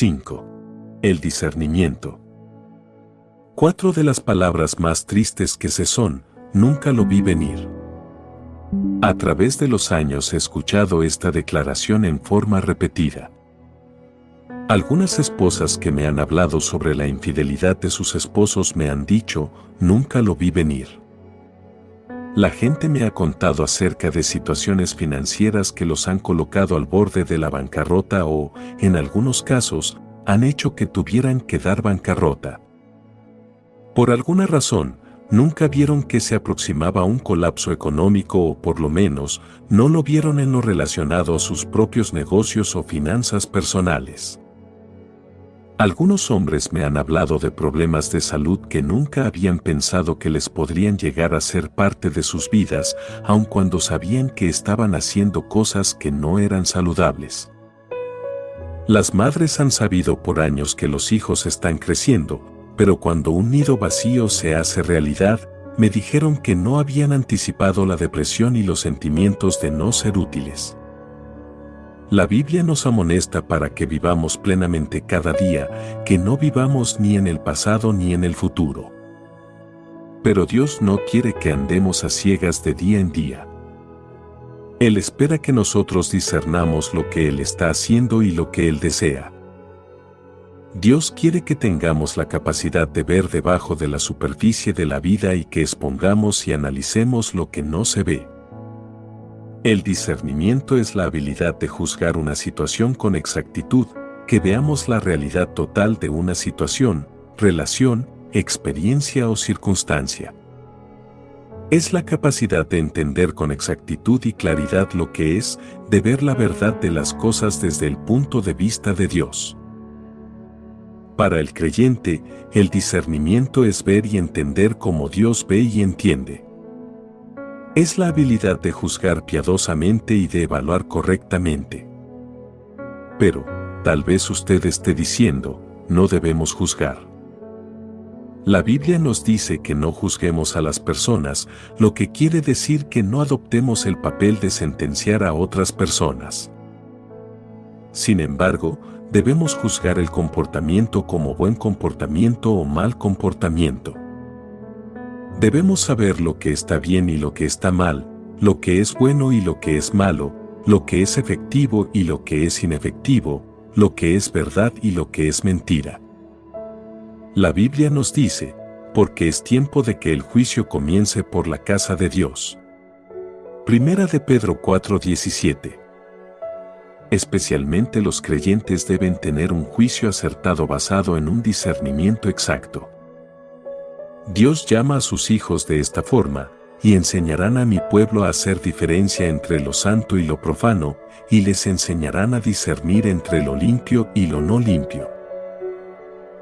5. El discernimiento. Cuatro de las palabras más tristes que se son, nunca lo vi venir. A través de los años he escuchado esta declaración en forma repetida. Algunas esposas que me han hablado sobre la infidelidad de sus esposos me han dicho, nunca lo vi venir. La gente me ha contado acerca de situaciones financieras que los han colocado al borde de la bancarrota o, en algunos casos, han hecho que tuvieran que dar bancarrota. Por alguna razón, nunca vieron que se aproximaba un colapso económico o por lo menos no lo vieron en lo relacionado a sus propios negocios o finanzas personales. Algunos hombres me han hablado de problemas de salud que nunca habían pensado que les podrían llegar a ser parte de sus vidas, aun cuando sabían que estaban haciendo cosas que no eran saludables. Las madres han sabido por años que los hijos están creciendo, pero cuando un nido vacío se hace realidad, me dijeron que no habían anticipado la depresión y los sentimientos de no ser útiles. La Biblia nos amonesta para que vivamos plenamente cada día, que no vivamos ni en el pasado ni en el futuro. Pero Dios no quiere que andemos a ciegas de día en día. Él espera que nosotros discernamos lo que Él está haciendo y lo que Él desea. Dios quiere que tengamos la capacidad de ver debajo de la superficie de la vida y que expongamos y analicemos lo que no se ve. El discernimiento es la habilidad de juzgar una situación con exactitud, que veamos la realidad total de una situación, relación, experiencia o circunstancia. Es la capacidad de entender con exactitud y claridad lo que es, de ver la verdad de las cosas desde el punto de vista de Dios. Para el creyente, el discernimiento es ver y entender como Dios ve y entiende es la habilidad de juzgar piadosamente y de evaluar correctamente. Pero, tal vez usted esté diciendo, no debemos juzgar. La Biblia nos dice que no juzguemos a las personas, lo que quiere decir que no adoptemos el papel de sentenciar a otras personas. Sin embargo, debemos juzgar el comportamiento como buen comportamiento o mal comportamiento. Debemos saber lo que está bien y lo que está mal, lo que es bueno y lo que es malo, lo que es efectivo y lo que es inefectivo, lo que es verdad y lo que es mentira. La Biblia nos dice, porque es tiempo de que el juicio comience por la casa de Dios. Primera de Pedro 4:17 Especialmente los creyentes deben tener un juicio acertado basado en un discernimiento exacto. Dios llama a sus hijos de esta forma, y enseñarán a mi pueblo a hacer diferencia entre lo santo y lo profano, y les enseñarán a discernir entre lo limpio y lo no limpio.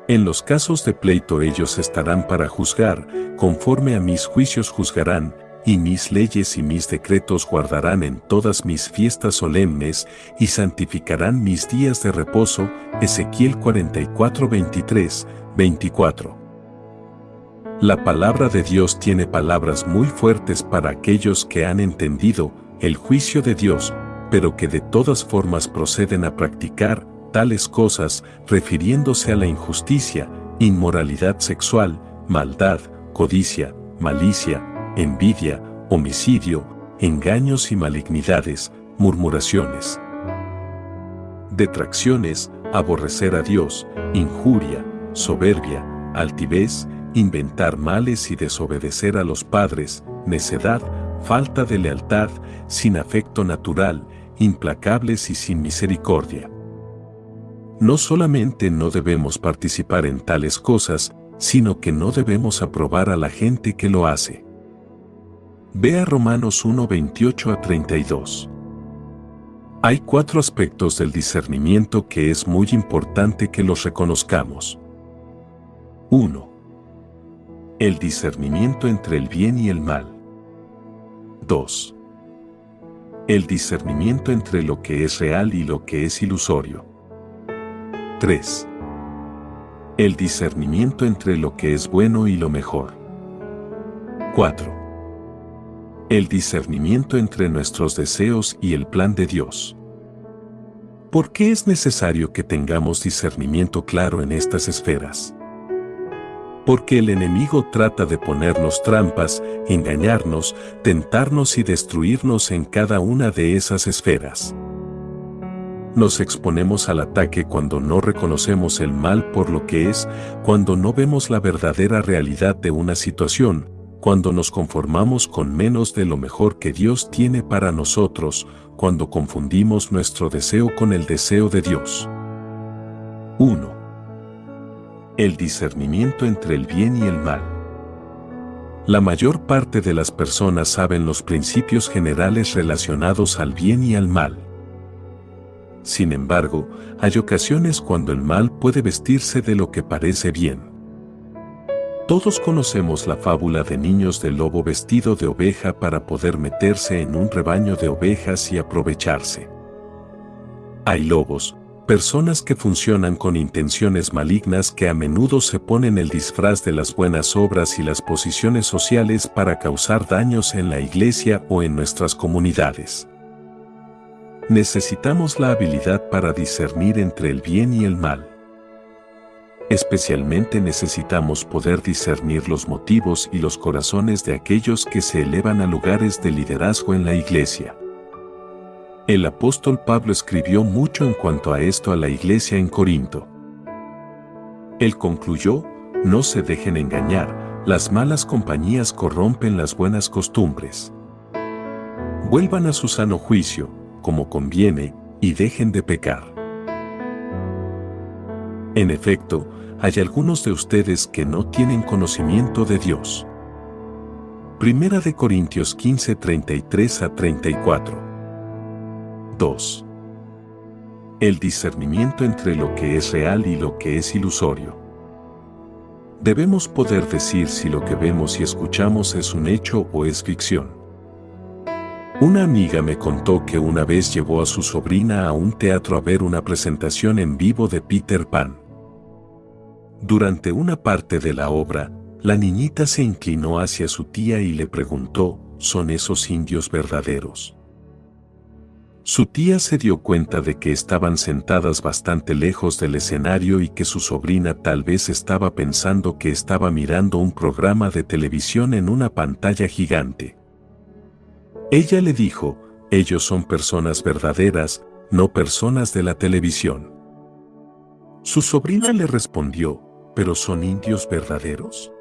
En los casos de pleito ellos estarán para juzgar, conforme a mis juicios juzgarán, y mis leyes y mis decretos guardarán en todas mis fiestas solemnes, y santificarán mis días de reposo. Ezequiel 44 23, 24. La palabra de Dios tiene palabras muy fuertes para aquellos que han entendido el juicio de Dios, pero que de todas formas proceden a practicar tales cosas refiriéndose a la injusticia, inmoralidad sexual, maldad, codicia, malicia, envidia, homicidio, engaños y malignidades, murmuraciones, detracciones, aborrecer a Dios, injuria, soberbia, altivez, inventar males y desobedecer a los padres, necedad, falta de lealtad, sin afecto natural, implacables y sin misericordia. No solamente no debemos participar en tales cosas, sino que no debemos aprobar a la gente que lo hace. Vea Romanos 1, 28 a 32. Hay cuatro aspectos del discernimiento que es muy importante que los reconozcamos. 1. El discernimiento entre el bien y el mal. 2. El discernimiento entre lo que es real y lo que es ilusorio. 3. El discernimiento entre lo que es bueno y lo mejor. 4. El discernimiento entre nuestros deseos y el plan de Dios. ¿Por qué es necesario que tengamos discernimiento claro en estas esferas? Porque el enemigo trata de ponernos trampas, engañarnos, tentarnos y destruirnos en cada una de esas esferas. Nos exponemos al ataque cuando no reconocemos el mal por lo que es, cuando no vemos la verdadera realidad de una situación, cuando nos conformamos con menos de lo mejor que Dios tiene para nosotros, cuando confundimos nuestro deseo con el deseo de Dios. 1. El discernimiento entre el bien y el mal. La mayor parte de las personas saben los principios generales relacionados al bien y al mal. Sin embargo, hay ocasiones cuando el mal puede vestirse de lo que parece bien. Todos conocemos la fábula de niños del lobo vestido de oveja para poder meterse en un rebaño de ovejas y aprovecharse. Hay lobos, personas que funcionan con intenciones malignas que a menudo se ponen el disfraz de las buenas obras y las posiciones sociales para causar daños en la iglesia o en nuestras comunidades. Necesitamos la habilidad para discernir entre el bien y el mal. Especialmente necesitamos poder discernir los motivos y los corazones de aquellos que se elevan a lugares de liderazgo en la iglesia. El apóstol Pablo escribió mucho en cuanto a esto a la iglesia en Corinto. Él concluyó, no se dejen engañar, las malas compañías corrompen las buenas costumbres. Vuelvan a su sano juicio, como conviene, y dejen de pecar. En efecto, hay algunos de ustedes que no tienen conocimiento de Dios. Primera de Corintios 15, 33 a 34. 2. El discernimiento entre lo que es real y lo que es ilusorio. Debemos poder decir si lo que vemos y escuchamos es un hecho o es ficción. Una amiga me contó que una vez llevó a su sobrina a un teatro a ver una presentación en vivo de Peter Pan. Durante una parte de la obra, la niñita se inclinó hacia su tía y le preguntó, ¿son esos indios verdaderos? Su tía se dio cuenta de que estaban sentadas bastante lejos del escenario y que su sobrina tal vez estaba pensando que estaba mirando un programa de televisión en una pantalla gigante. Ella le dijo, ellos son personas verdaderas, no personas de la televisión. Su sobrina le respondió, ¿pero son indios verdaderos?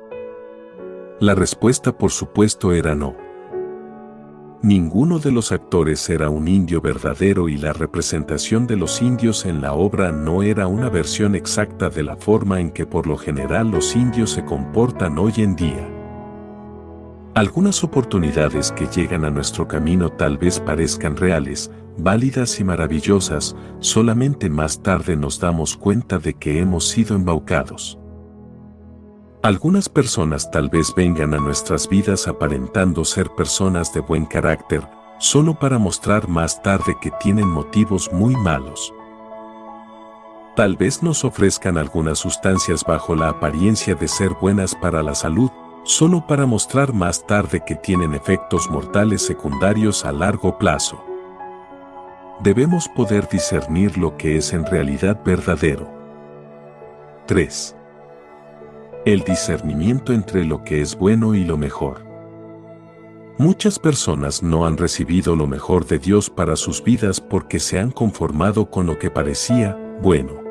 La respuesta por supuesto era no. Ninguno de los actores era un indio verdadero y la representación de los indios en la obra no era una versión exacta de la forma en que por lo general los indios se comportan hoy en día. Algunas oportunidades que llegan a nuestro camino tal vez parezcan reales, válidas y maravillosas, solamente más tarde nos damos cuenta de que hemos sido embaucados. Algunas personas tal vez vengan a nuestras vidas aparentando ser personas de buen carácter, solo para mostrar más tarde que tienen motivos muy malos. Tal vez nos ofrezcan algunas sustancias bajo la apariencia de ser buenas para la salud, solo para mostrar más tarde que tienen efectos mortales secundarios a largo plazo. Debemos poder discernir lo que es en realidad verdadero. 3. El discernimiento entre lo que es bueno y lo mejor. Muchas personas no han recibido lo mejor de Dios para sus vidas porque se han conformado con lo que parecía bueno.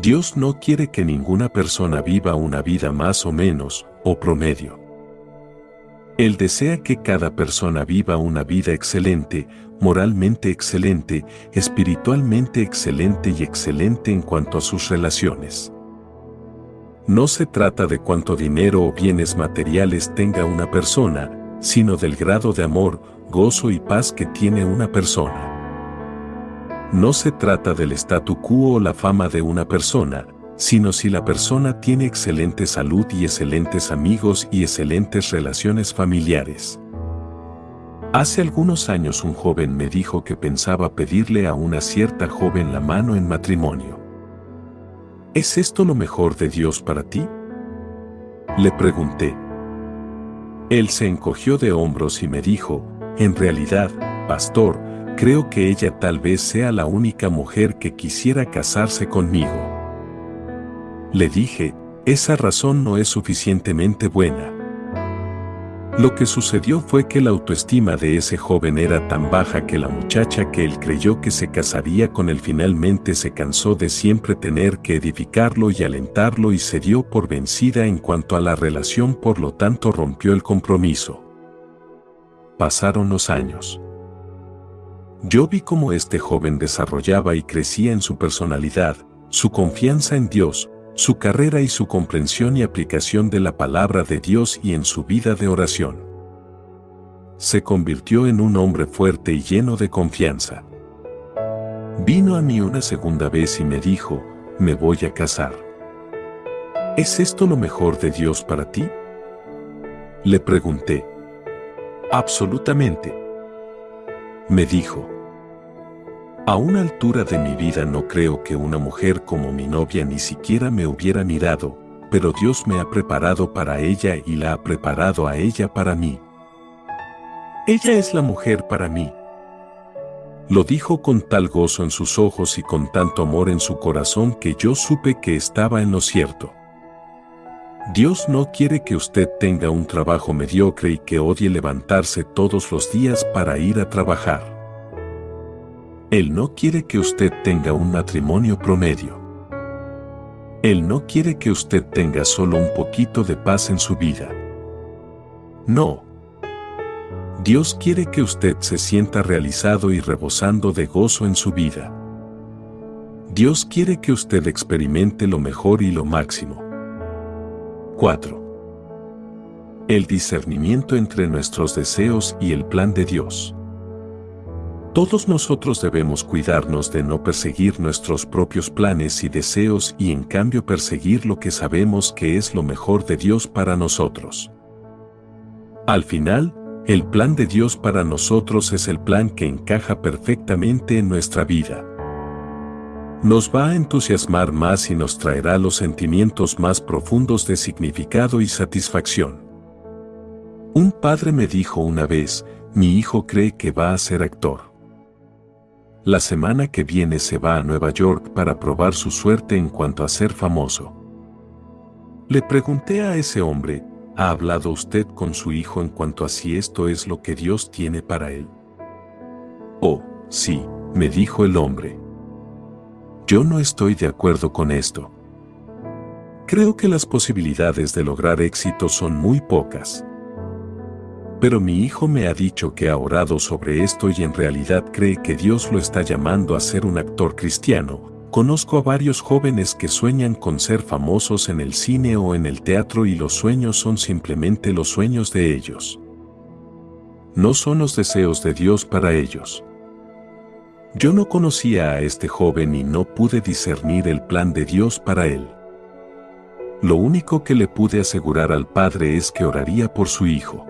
Dios no quiere que ninguna persona viva una vida más o menos, o promedio. Él desea que cada persona viva una vida excelente, moralmente excelente, espiritualmente excelente y excelente en cuanto a sus relaciones. No se trata de cuánto dinero o bienes materiales tenga una persona, sino del grado de amor, gozo y paz que tiene una persona. No se trata del statu quo o la fama de una persona, sino si la persona tiene excelente salud y excelentes amigos y excelentes relaciones familiares. Hace algunos años un joven me dijo que pensaba pedirle a una cierta joven la mano en matrimonio. ¿Es esto lo mejor de Dios para ti? Le pregunté. Él se encogió de hombros y me dijo, en realidad, pastor, creo que ella tal vez sea la única mujer que quisiera casarse conmigo. Le dije, esa razón no es suficientemente buena. Lo que sucedió fue que la autoestima de ese joven era tan baja que la muchacha que él creyó que se casaría con él finalmente se cansó de siempre tener que edificarlo y alentarlo y se dio por vencida en cuanto a la relación por lo tanto rompió el compromiso. Pasaron los años. Yo vi cómo este joven desarrollaba y crecía en su personalidad, su confianza en Dios, su carrera y su comprensión y aplicación de la palabra de Dios y en su vida de oración. Se convirtió en un hombre fuerte y lleno de confianza. Vino a mí una segunda vez y me dijo, me voy a casar. ¿Es esto lo mejor de Dios para ti? Le pregunté. Absolutamente. Me dijo, a una altura de mi vida no creo que una mujer como mi novia ni siquiera me hubiera mirado, pero Dios me ha preparado para ella y la ha preparado a ella para mí. Ella es la mujer para mí. Lo dijo con tal gozo en sus ojos y con tanto amor en su corazón que yo supe que estaba en lo cierto. Dios no quiere que usted tenga un trabajo mediocre y que odie levantarse todos los días para ir a trabajar. Él no quiere que usted tenga un matrimonio promedio. Él no quiere que usted tenga solo un poquito de paz en su vida. No. Dios quiere que usted se sienta realizado y rebosando de gozo en su vida. Dios quiere que usted experimente lo mejor y lo máximo. 4. El discernimiento entre nuestros deseos y el plan de Dios. Todos nosotros debemos cuidarnos de no perseguir nuestros propios planes y deseos y en cambio perseguir lo que sabemos que es lo mejor de Dios para nosotros. Al final, el plan de Dios para nosotros es el plan que encaja perfectamente en nuestra vida. Nos va a entusiasmar más y nos traerá los sentimientos más profundos de significado y satisfacción. Un padre me dijo una vez, mi hijo cree que va a ser actor. La semana que viene se va a Nueva York para probar su suerte en cuanto a ser famoso. Le pregunté a ese hombre, ¿ha hablado usted con su hijo en cuanto a si esto es lo que Dios tiene para él? Oh, sí, me dijo el hombre. Yo no estoy de acuerdo con esto. Creo que las posibilidades de lograr éxito son muy pocas. Pero mi hijo me ha dicho que ha orado sobre esto y en realidad cree que Dios lo está llamando a ser un actor cristiano. Conozco a varios jóvenes que sueñan con ser famosos en el cine o en el teatro y los sueños son simplemente los sueños de ellos. No son los deseos de Dios para ellos. Yo no conocía a este joven y no pude discernir el plan de Dios para él. Lo único que le pude asegurar al padre es que oraría por su hijo.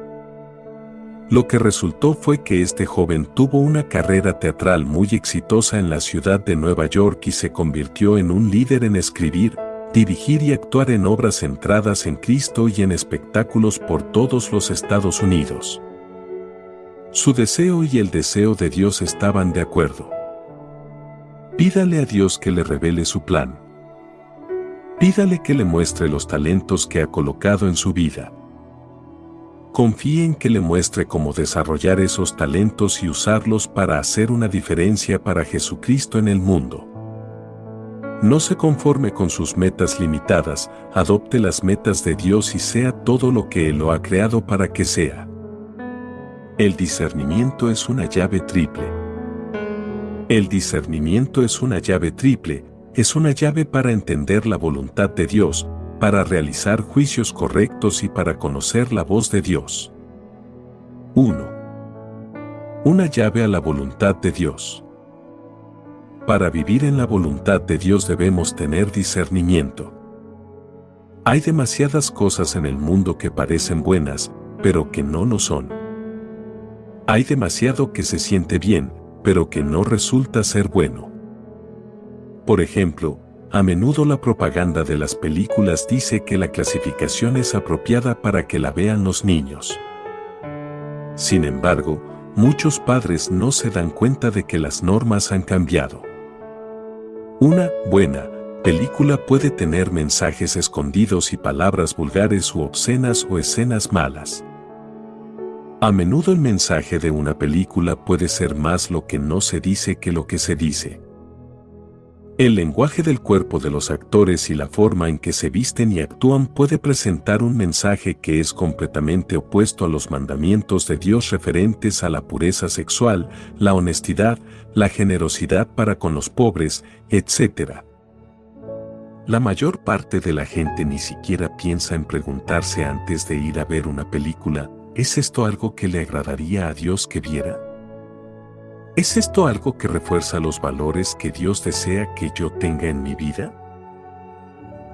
Lo que resultó fue que este joven tuvo una carrera teatral muy exitosa en la ciudad de Nueva York y se convirtió en un líder en escribir, dirigir y actuar en obras centradas en Cristo y en espectáculos por todos los Estados Unidos. Su deseo y el deseo de Dios estaban de acuerdo. Pídale a Dios que le revele su plan. Pídale que le muestre los talentos que ha colocado en su vida. Confíe en que le muestre cómo desarrollar esos talentos y usarlos para hacer una diferencia para Jesucristo en el mundo. No se conforme con sus metas limitadas, adopte las metas de Dios y sea todo lo que Él lo ha creado para que sea. El discernimiento es una llave triple. El discernimiento es una llave triple, es una llave para entender la voluntad de Dios, para realizar juicios correctos y para conocer la voz de Dios. 1. Una llave a la voluntad de Dios. Para vivir en la voluntad de Dios debemos tener discernimiento. Hay demasiadas cosas en el mundo que parecen buenas, pero que no lo son. Hay demasiado que se siente bien, pero que no resulta ser bueno. Por ejemplo, a menudo la propaganda de las películas dice que la clasificación es apropiada para que la vean los niños. Sin embargo, muchos padres no se dan cuenta de que las normas han cambiado. Una buena película puede tener mensajes escondidos y palabras vulgares u obscenas o escenas malas. A menudo el mensaje de una película puede ser más lo que no se dice que lo que se dice. El lenguaje del cuerpo de los actores y la forma en que se visten y actúan puede presentar un mensaje que es completamente opuesto a los mandamientos de Dios referentes a la pureza sexual, la honestidad, la generosidad para con los pobres, etc. La mayor parte de la gente ni siquiera piensa en preguntarse antes de ir a ver una película, ¿es esto algo que le agradaría a Dios que viera? ¿Es esto algo que refuerza los valores que Dios desea que yo tenga en mi vida?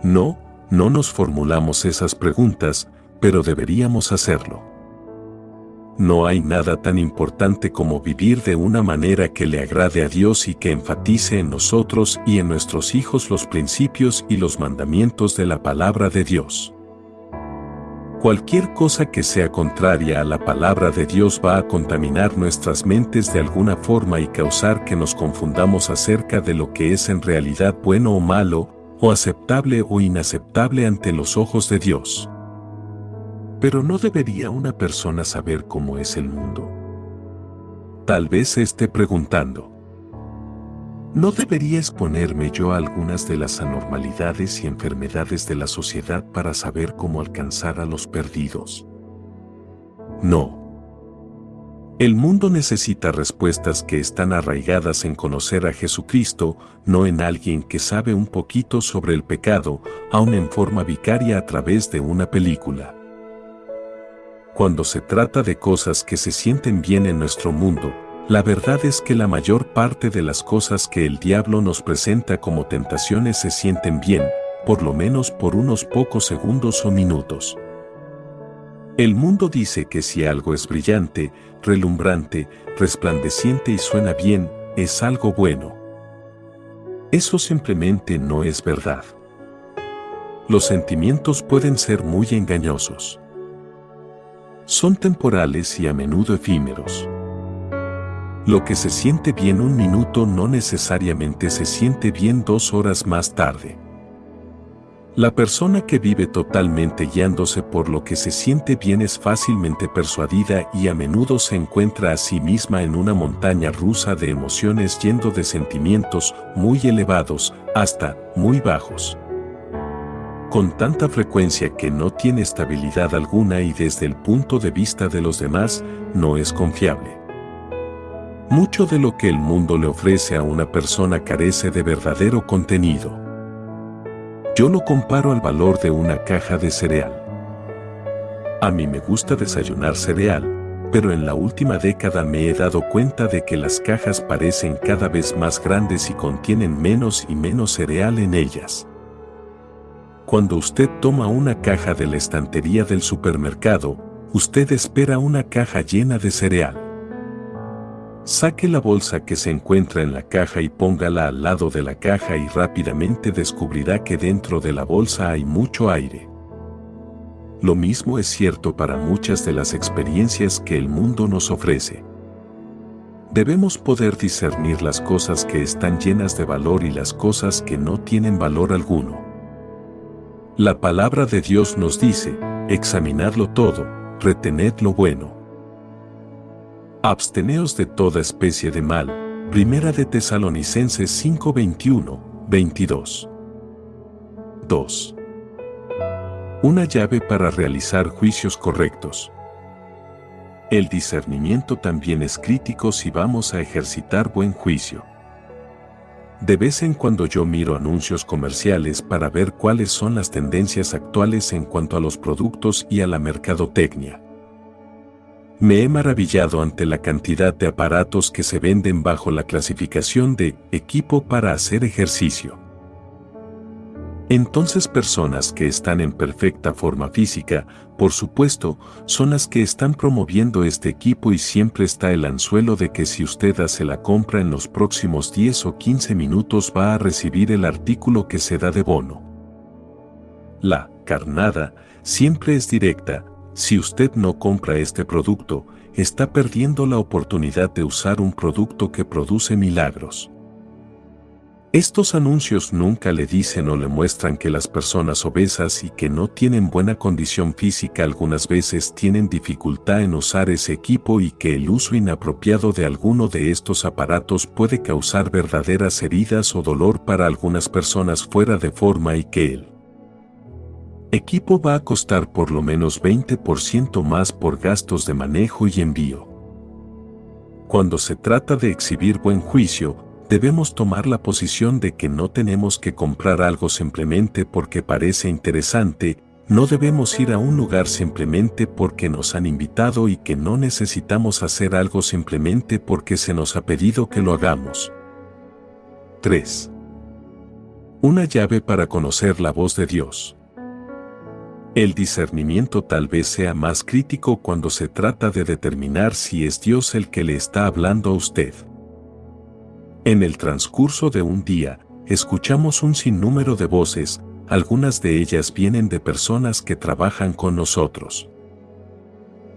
No, no nos formulamos esas preguntas, pero deberíamos hacerlo. No hay nada tan importante como vivir de una manera que le agrade a Dios y que enfatice en nosotros y en nuestros hijos los principios y los mandamientos de la palabra de Dios. Cualquier cosa que sea contraria a la palabra de Dios va a contaminar nuestras mentes de alguna forma y causar que nos confundamos acerca de lo que es en realidad bueno o malo, o aceptable o inaceptable ante los ojos de Dios. Pero ¿no debería una persona saber cómo es el mundo? Tal vez esté preguntando. ¿No debería exponerme yo a algunas de las anormalidades y enfermedades de la sociedad para saber cómo alcanzar a los perdidos? No. El mundo necesita respuestas que están arraigadas en conocer a Jesucristo, no en alguien que sabe un poquito sobre el pecado, aun en forma vicaria a través de una película. Cuando se trata de cosas que se sienten bien en nuestro mundo, la verdad es que la mayor parte de las cosas que el diablo nos presenta como tentaciones se sienten bien, por lo menos por unos pocos segundos o minutos. El mundo dice que si algo es brillante, relumbrante, resplandeciente y suena bien, es algo bueno. Eso simplemente no es verdad. Los sentimientos pueden ser muy engañosos. Son temporales y a menudo efímeros. Lo que se siente bien un minuto no necesariamente se siente bien dos horas más tarde. La persona que vive totalmente guiándose por lo que se siente bien es fácilmente persuadida y a menudo se encuentra a sí misma en una montaña rusa de emociones yendo de sentimientos muy elevados hasta muy bajos. Con tanta frecuencia que no tiene estabilidad alguna y desde el punto de vista de los demás no es confiable. Mucho de lo que el mundo le ofrece a una persona carece de verdadero contenido. Yo lo comparo al valor de una caja de cereal. A mí me gusta desayunar cereal, pero en la última década me he dado cuenta de que las cajas parecen cada vez más grandes y contienen menos y menos cereal en ellas. Cuando usted toma una caja de la estantería del supermercado, usted espera una caja llena de cereal. Saque la bolsa que se encuentra en la caja y póngala al lado de la caja y rápidamente descubrirá que dentro de la bolsa hay mucho aire. Lo mismo es cierto para muchas de las experiencias que el mundo nos ofrece. Debemos poder discernir las cosas que están llenas de valor y las cosas que no tienen valor alguno. La palabra de Dios nos dice, examinadlo todo, retened lo bueno. Absteneos de toda especie de mal. Primera de Tesalonicenses 5:21, 22. 2. Una llave para realizar juicios correctos. El discernimiento también es crítico si vamos a ejercitar buen juicio. De vez en cuando yo miro anuncios comerciales para ver cuáles son las tendencias actuales en cuanto a los productos y a la mercadotecnia. Me he maravillado ante la cantidad de aparatos que se venden bajo la clasificación de equipo para hacer ejercicio. Entonces personas que están en perfecta forma física, por supuesto, son las que están promoviendo este equipo y siempre está el anzuelo de que si usted hace la compra en los próximos 10 o 15 minutos va a recibir el artículo que se da de bono. La carnada siempre es directa, si usted no compra este producto, está perdiendo la oportunidad de usar un producto que produce milagros. Estos anuncios nunca le dicen o le muestran que las personas obesas y que no tienen buena condición física algunas veces tienen dificultad en usar ese equipo y que el uso inapropiado de alguno de estos aparatos puede causar verdaderas heridas o dolor para algunas personas fuera de forma y que el equipo va a costar por lo menos 20% más por gastos de manejo y envío. Cuando se trata de exhibir buen juicio, debemos tomar la posición de que no tenemos que comprar algo simplemente porque parece interesante, no debemos ir a un lugar simplemente porque nos han invitado y que no necesitamos hacer algo simplemente porque se nos ha pedido que lo hagamos. 3. Una llave para conocer la voz de Dios. El discernimiento tal vez sea más crítico cuando se trata de determinar si es Dios el que le está hablando a usted. En el transcurso de un día, escuchamos un sinnúmero de voces, algunas de ellas vienen de personas que trabajan con nosotros.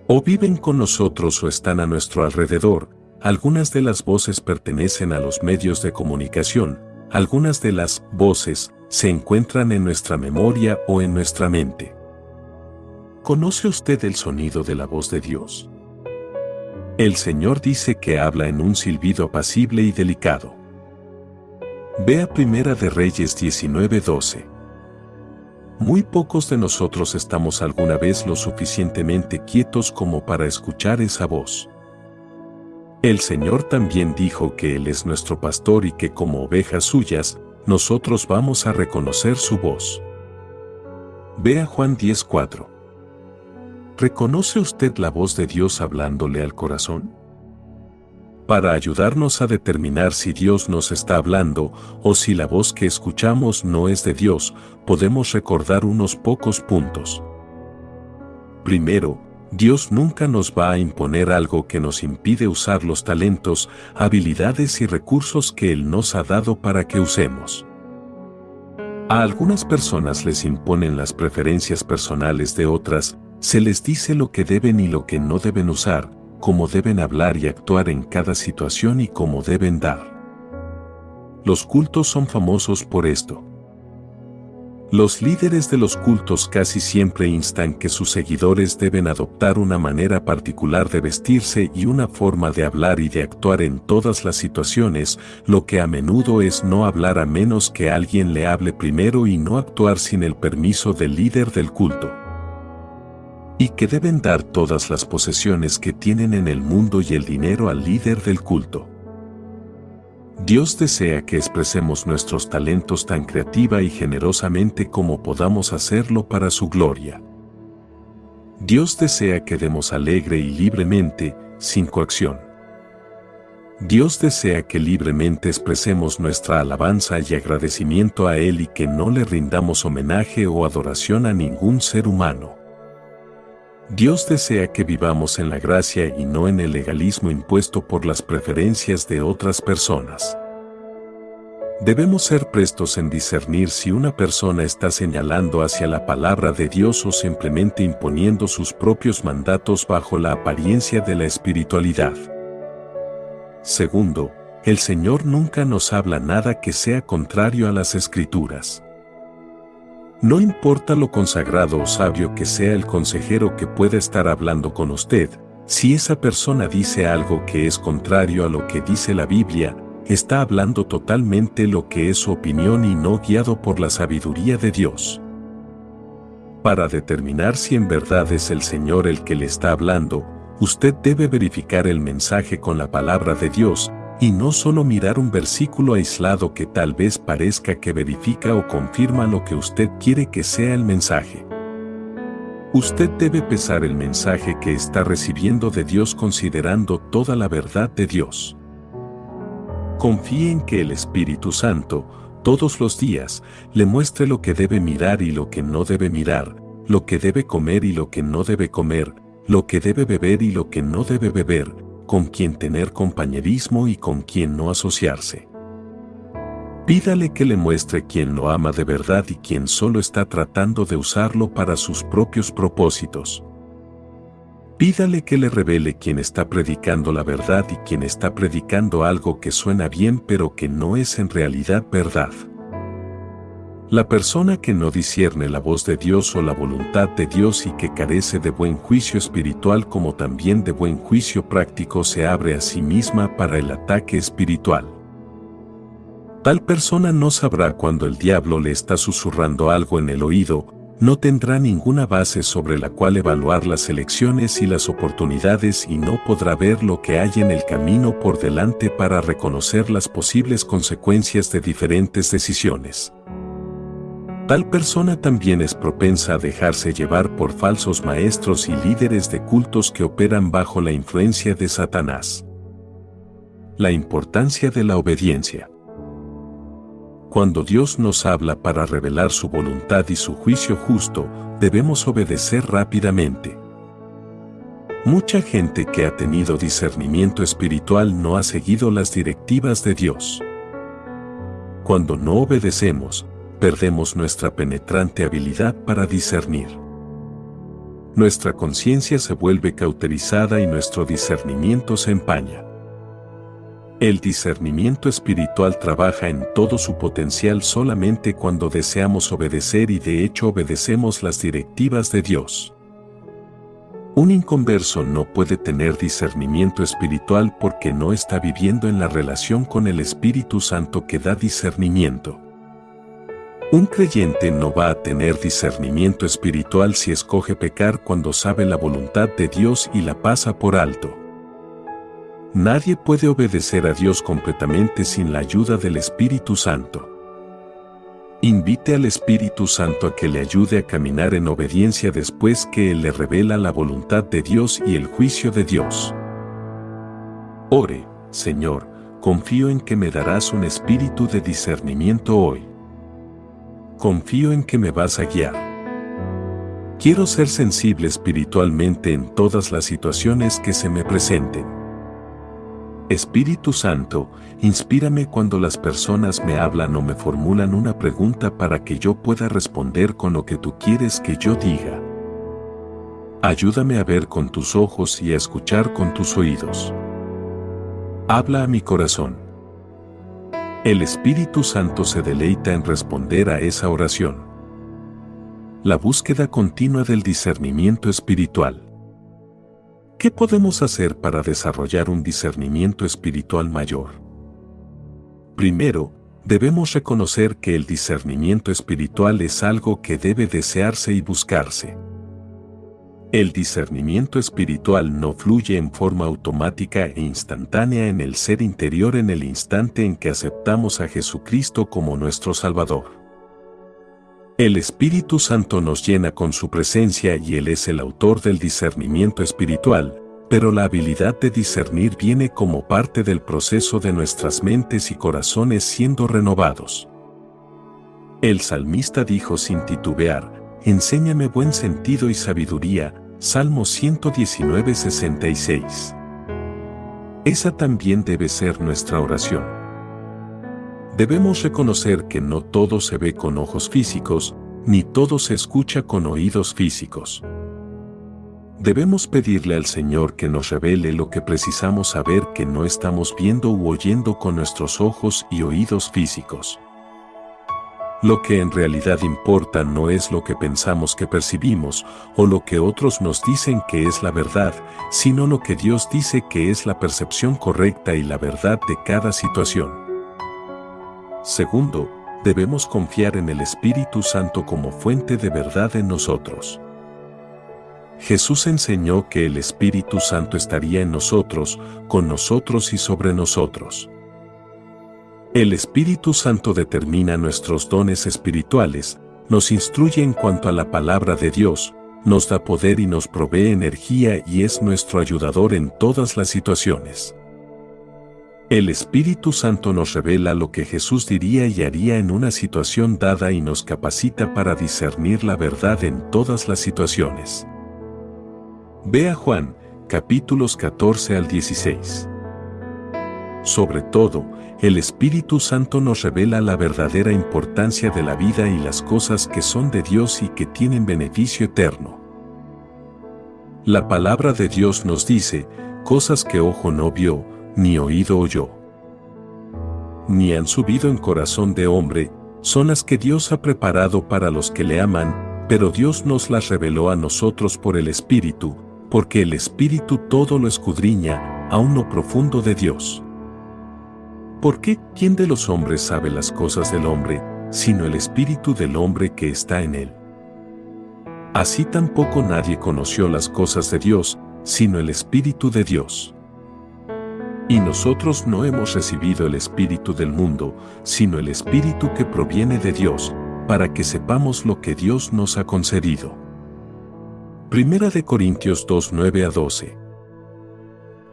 O viven con nosotros o están a nuestro alrededor, algunas de las voces pertenecen a los medios de comunicación, algunas de las voces se encuentran en nuestra memoria o en nuestra mente. ¿Conoce usted el sonido de la voz de Dios? El Señor dice que habla en un silbido apacible y delicado. Vea Primera de Reyes 19:12. Muy pocos de nosotros estamos alguna vez lo suficientemente quietos como para escuchar esa voz. El Señor también dijo que Él es nuestro pastor y que como ovejas suyas, nosotros vamos a reconocer su voz. Vea Juan 10:4. ¿Reconoce usted la voz de Dios hablándole al corazón? Para ayudarnos a determinar si Dios nos está hablando o si la voz que escuchamos no es de Dios, podemos recordar unos pocos puntos. Primero, Dios nunca nos va a imponer algo que nos impide usar los talentos, habilidades y recursos que Él nos ha dado para que usemos. A algunas personas les imponen las preferencias personales de otras, se les dice lo que deben y lo que no deben usar, cómo deben hablar y actuar en cada situación y cómo deben dar. Los cultos son famosos por esto. Los líderes de los cultos casi siempre instan que sus seguidores deben adoptar una manera particular de vestirse y una forma de hablar y de actuar en todas las situaciones, lo que a menudo es no hablar a menos que alguien le hable primero y no actuar sin el permiso del líder del culto y que deben dar todas las posesiones que tienen en el mundo y el dinero al líder del culto. Dios desea que expresemos nuestros talentos tan creativa y generosamente como podamos hacerlo para su gloria. Dios desea que demos alegre y libremente, sin coacción. Dios desea que libremente expresemos nuestra alabanza y agradecimiento a Él y que no le rindamos homenaje o adoración a ningún ser humano. Dios desea que vivamos en la gracia y no en el legalismo impuesto por las preferencias de otras personas. Debemos ser prestos en discernir si una persona está señalando hacia la palabra de Dios o simplemente imponiendo sus propios mandatos bajo la apariencia de la espiritualidad. Segundo, el Señor nunca nos habla nada que sea contrario a las escrituras. No importa lo consagrado o sabio que sea el consejero que pueda estar hablando con usted, si esa persona dice algo que es contrario a lo que dice la Biblia, está hablando totalmente lo que es su opinión y no guiado por la sabiduría de Dios. Para determinar si en verdad es el Señor el que le está hablando, usted debe verificar el mensaje con la palabra de Dios y no solo mirar un versículo aislado que tal vez parezca que verifica o confirma lo que usted quiere que sea el mensaje. Usted debe pesar el mensaje que está recibiendo de Dios considerando toda la verdad de Dios. Confíe en que el Espíritu Santo, todos los días, le muestre lo que debe mirar y lo que no debe mirar, lo que debe comer y lo que no debe comer, lo que debe beber y lo que no debe beber, con quien tener compañerismo y con quien no asociarse. Pídale que le muestre quién lo ama de verdad y quien solo está tratando de usarlo para sus propios propósitos. Pídale que le revele quién está predicando la verdad y quién está predicando algo que suena bien pero que no es en realidad verdad. La persona que no discierne la voz de Dios o la voluntad de Dios y que carece de buen juicio espiritual como también de buen juicio práctico se abre a sí misma para el ataque espiritual. Tal persona no sabrá cuando el diablo le está susurrando algo en el oído, no tendrá ninguna base sobre la cual evaluar las elecciones y las oportunidades y no podrá ver lo que hay en el camino por delante para reconocer las posibles consecuencias de diferentes decisiones. Tal persona también es propensa a dejarse llevar por falsos maestros y líderes de cultos que operan bajo la influencia de Satanás. La importancia de la obediencia. Cuando Dios nos habla para revelar su voluntad y su juicio justo, debemos obedecer rápidamente. Mucha gente que ha tenido discernimiento espiritual no ha seguido las directivas de Dios. Cuando no obedecemos, perdemos nuestra penetrante habilidad para discernir. Nuestra conciencia se vuelve cauterizada y nuestro discernimiento se empaña. El discernimiento espiritual trabaja en todo su potencial solamente cuando deseamos obedecer y de hecho obedecemos las directivas de Dios. Un inconverso no puede tener discernimiento espiritual porque no está viviendo en la relación con el Espíritu Santo que da discernimiento. Un creyente no va a tener discernimiento espiritual si escoge pecar cuando sabe la voluntad de Dios y la pasa por alto. Nadie puede obedecer a Dios completamente sin la ayuda del Espíritu Santo. Invite al Espíritu Santo a que le ayude a caminar en obediencia después que Él le revela la voluntad de Dios y el juicio de Dios. Ore, Señor, confío en que me darás un espíritu de discernimiento hoy confío en que me vas a guiar. Quiero ser sensible espiritualmente en todas las situaciones que se me presenten. Espíritu Santo, inspírame cuando las personas me hablan o me formulan una pregunta para que yo pueda responder con lo que tú quieres que yo diga. Ayúdame a ver con tus ojos y a escuchar con tus oídos. Habla a mi corazón. El Espíritu Santo se deleita en responder a esa oración. La búsqueda continua del discernimiento espiritual. ¿Qué podemos hacer para desarrollar un discernimiento espiritual mayor? Primero, debemos reconocer que el discernimiento espiritual es algo que debe desearse y buscarse. El discernimiento espiritual no fluye en forma automática e instantánea en el ser interior en el instante en que aceptamos a Jesucristo como nuestro Salvador. El Espíritu Santo nos llena con su presencia y Él es el autor del discernimiento espiritual, pero la habilidad de discernir viene como parte del proceso de nuestras mentes y corazones siendo renovados. El salmista dijo sin titubear, Enséñame buen sentido y sabiduría, Salmo 119, 66. Esa también debe ser nuestra oración. Debemos reconocer que no todo se ve con ojos físicos, ni todo se escucha con oídos físicos. Debemos pedirle al Señor que nos revele lo que precisamos saber que no estamos viendo u oyendo con nuestros ojos y oídos físicos. Lo que en realidad importa no es lo que pensamos que percibimos o lo que otros nos dicen que es la verdad, sino lo que Dios dice que es la percepción correcta y la verdad de cada situación. Segundo, debemos confiar en el Espíritu Santo como fuente de verdad en nosotros. Jesús enseñó que el Espíritu Santo estaría en nosotros, con nosotros y sobre nosotros. El Espíritu Santo determina nuestros dones espirituales, nos instruye en cuanto a la palabra de Dios, nos da poder y nos provee energía y es nuestro ayudador en todas las situaciones. El Espíritu Santo nos revela lo que Jesús diría y haría en una situación dada y nos capacita para discernir la verdad en todas las situaciones. Ve a Juan, capítulos 14 al 16. Sobre todo, el Espíritu Santo nos revela la verdadera importancia de la vida y las cosas que son de Dios y que tienen beneficio eterno. La palabra de Dios nos dice, cosas que ojo no vio, ni oído oyó. Ni han subido en corazón de hombre, son las que Dios ha preparado para los que le aman, pero Dios nos las reveló a nosotros por el Espíritu, porque el Espíritu todo lo escudriña, aún lo profundo de Dios. ¿Por qué? ¿Quién de los hombres sabe las cosas del hombre, sino el Espíritu del hombre que está en él? Así tampoco nadie conoció las cosas de Dios, sino el Espíritu de Dios. Y nosotros no hemos recibido el Espíritu del mundo, sino el Espíritu que proviene de Dios, para que sepamos lo que Dios nos ha concedido. Primera de Corintios 2, 9 a 12.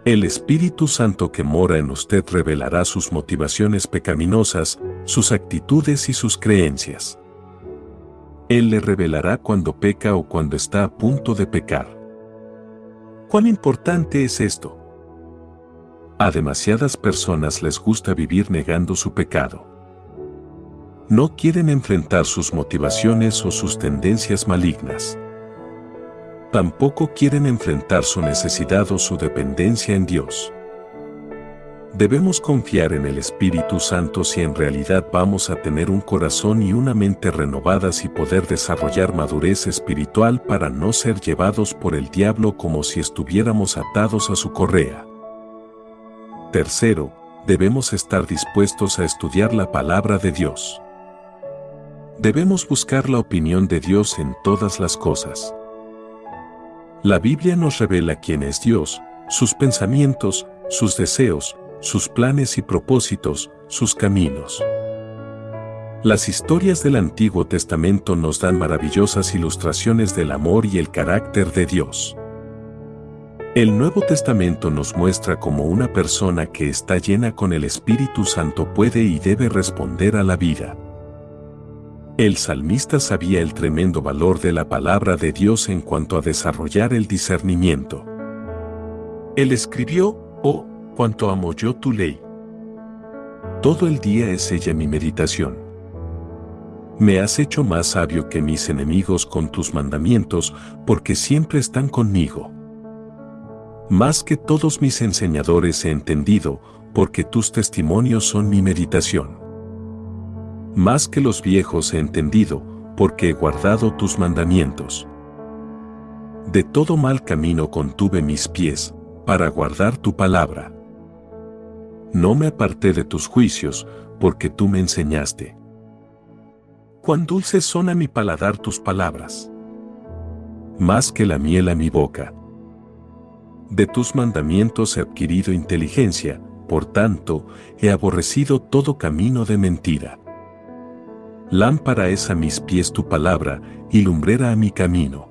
El Espíritu Santo que mora en usted revelará sus motivaciones pecaminosas, sus actitudes y sus creencias. Él le revelará cuando peca o cuando está a punto de pecar. ¿Cuán importante es esto? A demasiadas personas les gusta vivir negando su pecado. No quieren enfrentar sus motivaciones o sus tendencias malignas. Tampoco quieren enfrentar su necesidad o su dependencia en Dios. Debemos confiar en el Espíritu Santo si en realidad vamos a tener un corazón y una mente renovadas y poder desarrollar madurez espiritual para no ser llevados por el diablo como si estuviéramos atados a su correa. Tercero, debemos estar dispuestos a estudiar la palabra de Dios. Debemos buscar la opinión de Dios en todas las cosas. La Biblia nos revela quién es Dios, sus pensamientos, sus deseos, sus planes y propósitos, sus caminos. Las historias del Antiguo Testamento nos dan maravillosas ilustraciones del amor y el carácter de Dios. El Nuevo Testamento nos muestra cómo una persona que está llena con el Espíritu Santo puede y debe responder a la vida. El salmista sabía el tremendo valor de la palabra de Dios en cuanto a desarrollar el discernimiento. Él escribió, oh, cuánto amo yo tu ley. Todo el día es ella mi meditación. Me has hecho más sabio que mis enemigos con tus mandamientos, porque siempre están conmigo. Más que todos mis enseñadores he entendido, porque tus testimonios son mi meditación. Más que los viejos he entendido, porque he guardado tus mandamientos. De todo mal camino contuve mis pies, para guardar tu palabra. No me aparté de tus juicios, porque tú me enseñaste. Cuán dulces son a mi paladar tus palabras. Más que la miel a mi boca. De tus mandamientos he adquirido inteligencia, por tanto, he aborrecido todo camino de mentira. Lámpara es a mis pies tu palabra, y lumbrera a mi camino.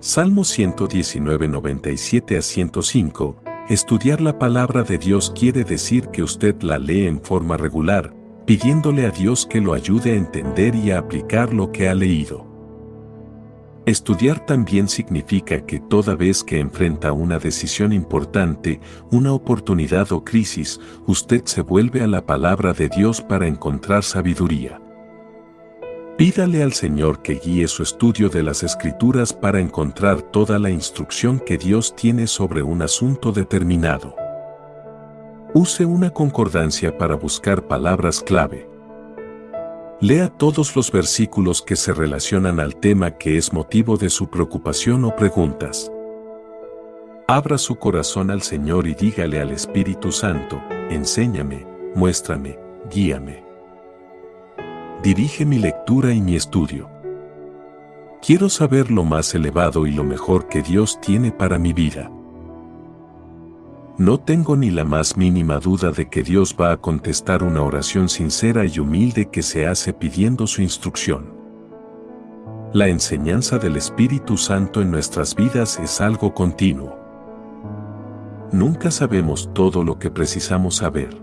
Salmo 119, 97 a 105, Estudiar la palabra de Dios quiere decir que usted la lee en forma regular, pidiéndole a Dios que lo ayude a entender y a aplicar lo que ha leído. Estudiar también significa que toda vez que enfrenta una decisión importante, una oportunidad o crisis, usted se vuelve a la palabra de Dios para encontrar sabiduría. Pídale al Señor que guíe su estudio de las Escrituras para encontrar toda la instrucción que Dios tiene sobre un asunto determinado. Use una concordancia para buscar palabras clave. Lea todos los versículos que se relacionan al tema que es motivo de su preocupación o preguntas. Abra su corazón al Señor y dígale al Espíritu Santo, enséñame, muéstrame, guíame dirige mi lectura y mi estudio. Quiero saber lo más elevado y lo mejor que Dios tiene para mi vida. No tengo ni la más mínima duda de que Dios va a contestar una oración sincera y humilde que se hace pidiendo su instrucción. La enseñanza del Espíritu Santo en nuestras vidas es algo continuo. Nunca sabemos todo lo que precisamos saber.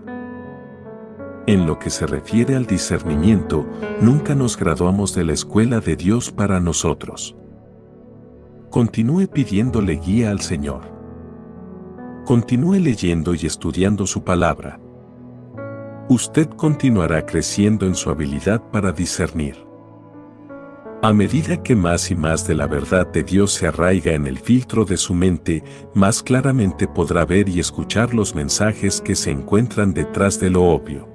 En lo que se refiere al discernimiento, nunca nos graduamos de la escuela de Dios para nosotros. Continúe pidiéndole guía al Señor. Continúe leyendo y estudiando su palabra. Usted continuará creciendo en su habilidad para discernir. A medida que más y más de la verdad de Dios se arraiga en el filtro de su mente, más claramente podrá ver y escuchar los mensajes que se encuentran detrás de lo obvio.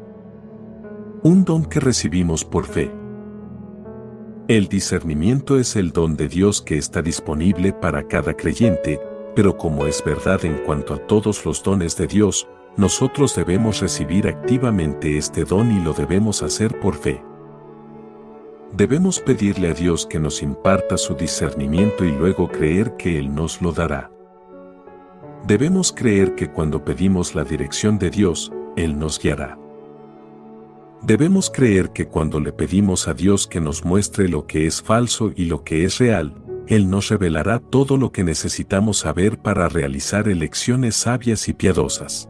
Un don que recibimos por fe. El discernimiento es el don de Dios que está disponible para cada creyente, pero como es verdad en cuanto a todos los dones de Dios, nosotros debemos recibir activamente este don y lo debemos hacer por fe. Debemos pedirle a Dios que nos imparta su discernimiento y luego creer que Él nos lo dará. Debemos creer que cuando pedimos la dirección de Dios, Él nos guiará. Debemos creer que cuando le pedimos a Dios que nos muestre lo que es falso y lo que es real, Él nos revelará todo lo que necesitamos saber para realizar elecciones sabias y piadosas.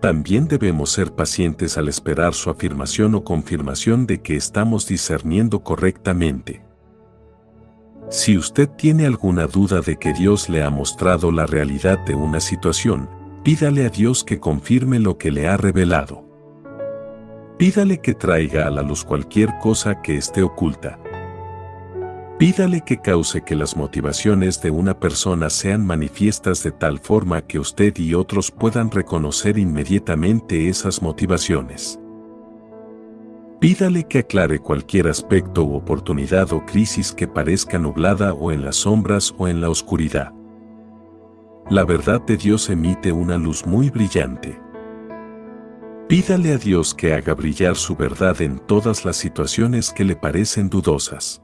También debemos ser pacientes al esperar su afirmación o confirmación de que estamos discerniendo correctamente. Si usted tiene alguna duda de que Dios le ha mostrado la realidad de una situación, pídale a Dios que confirme lo que le ha revelado. Pídale que traiga a la luz cualquier cosa que esté oculta. Pídale que cause que las motivaciones de una persona sean manifiestas de tal forma que usted y otros puedan reconocer inmediatamente esas motivaciones. Pídale que aclare cualquier aspecto u oportunidad o crisis que parezca nublada o en las sombras o en la oscuridad. La verdad de Dios emite una luz muy brillante. Pídale a Dios que haga brillar su verdad en todas las situaciones que le parecen dudosas.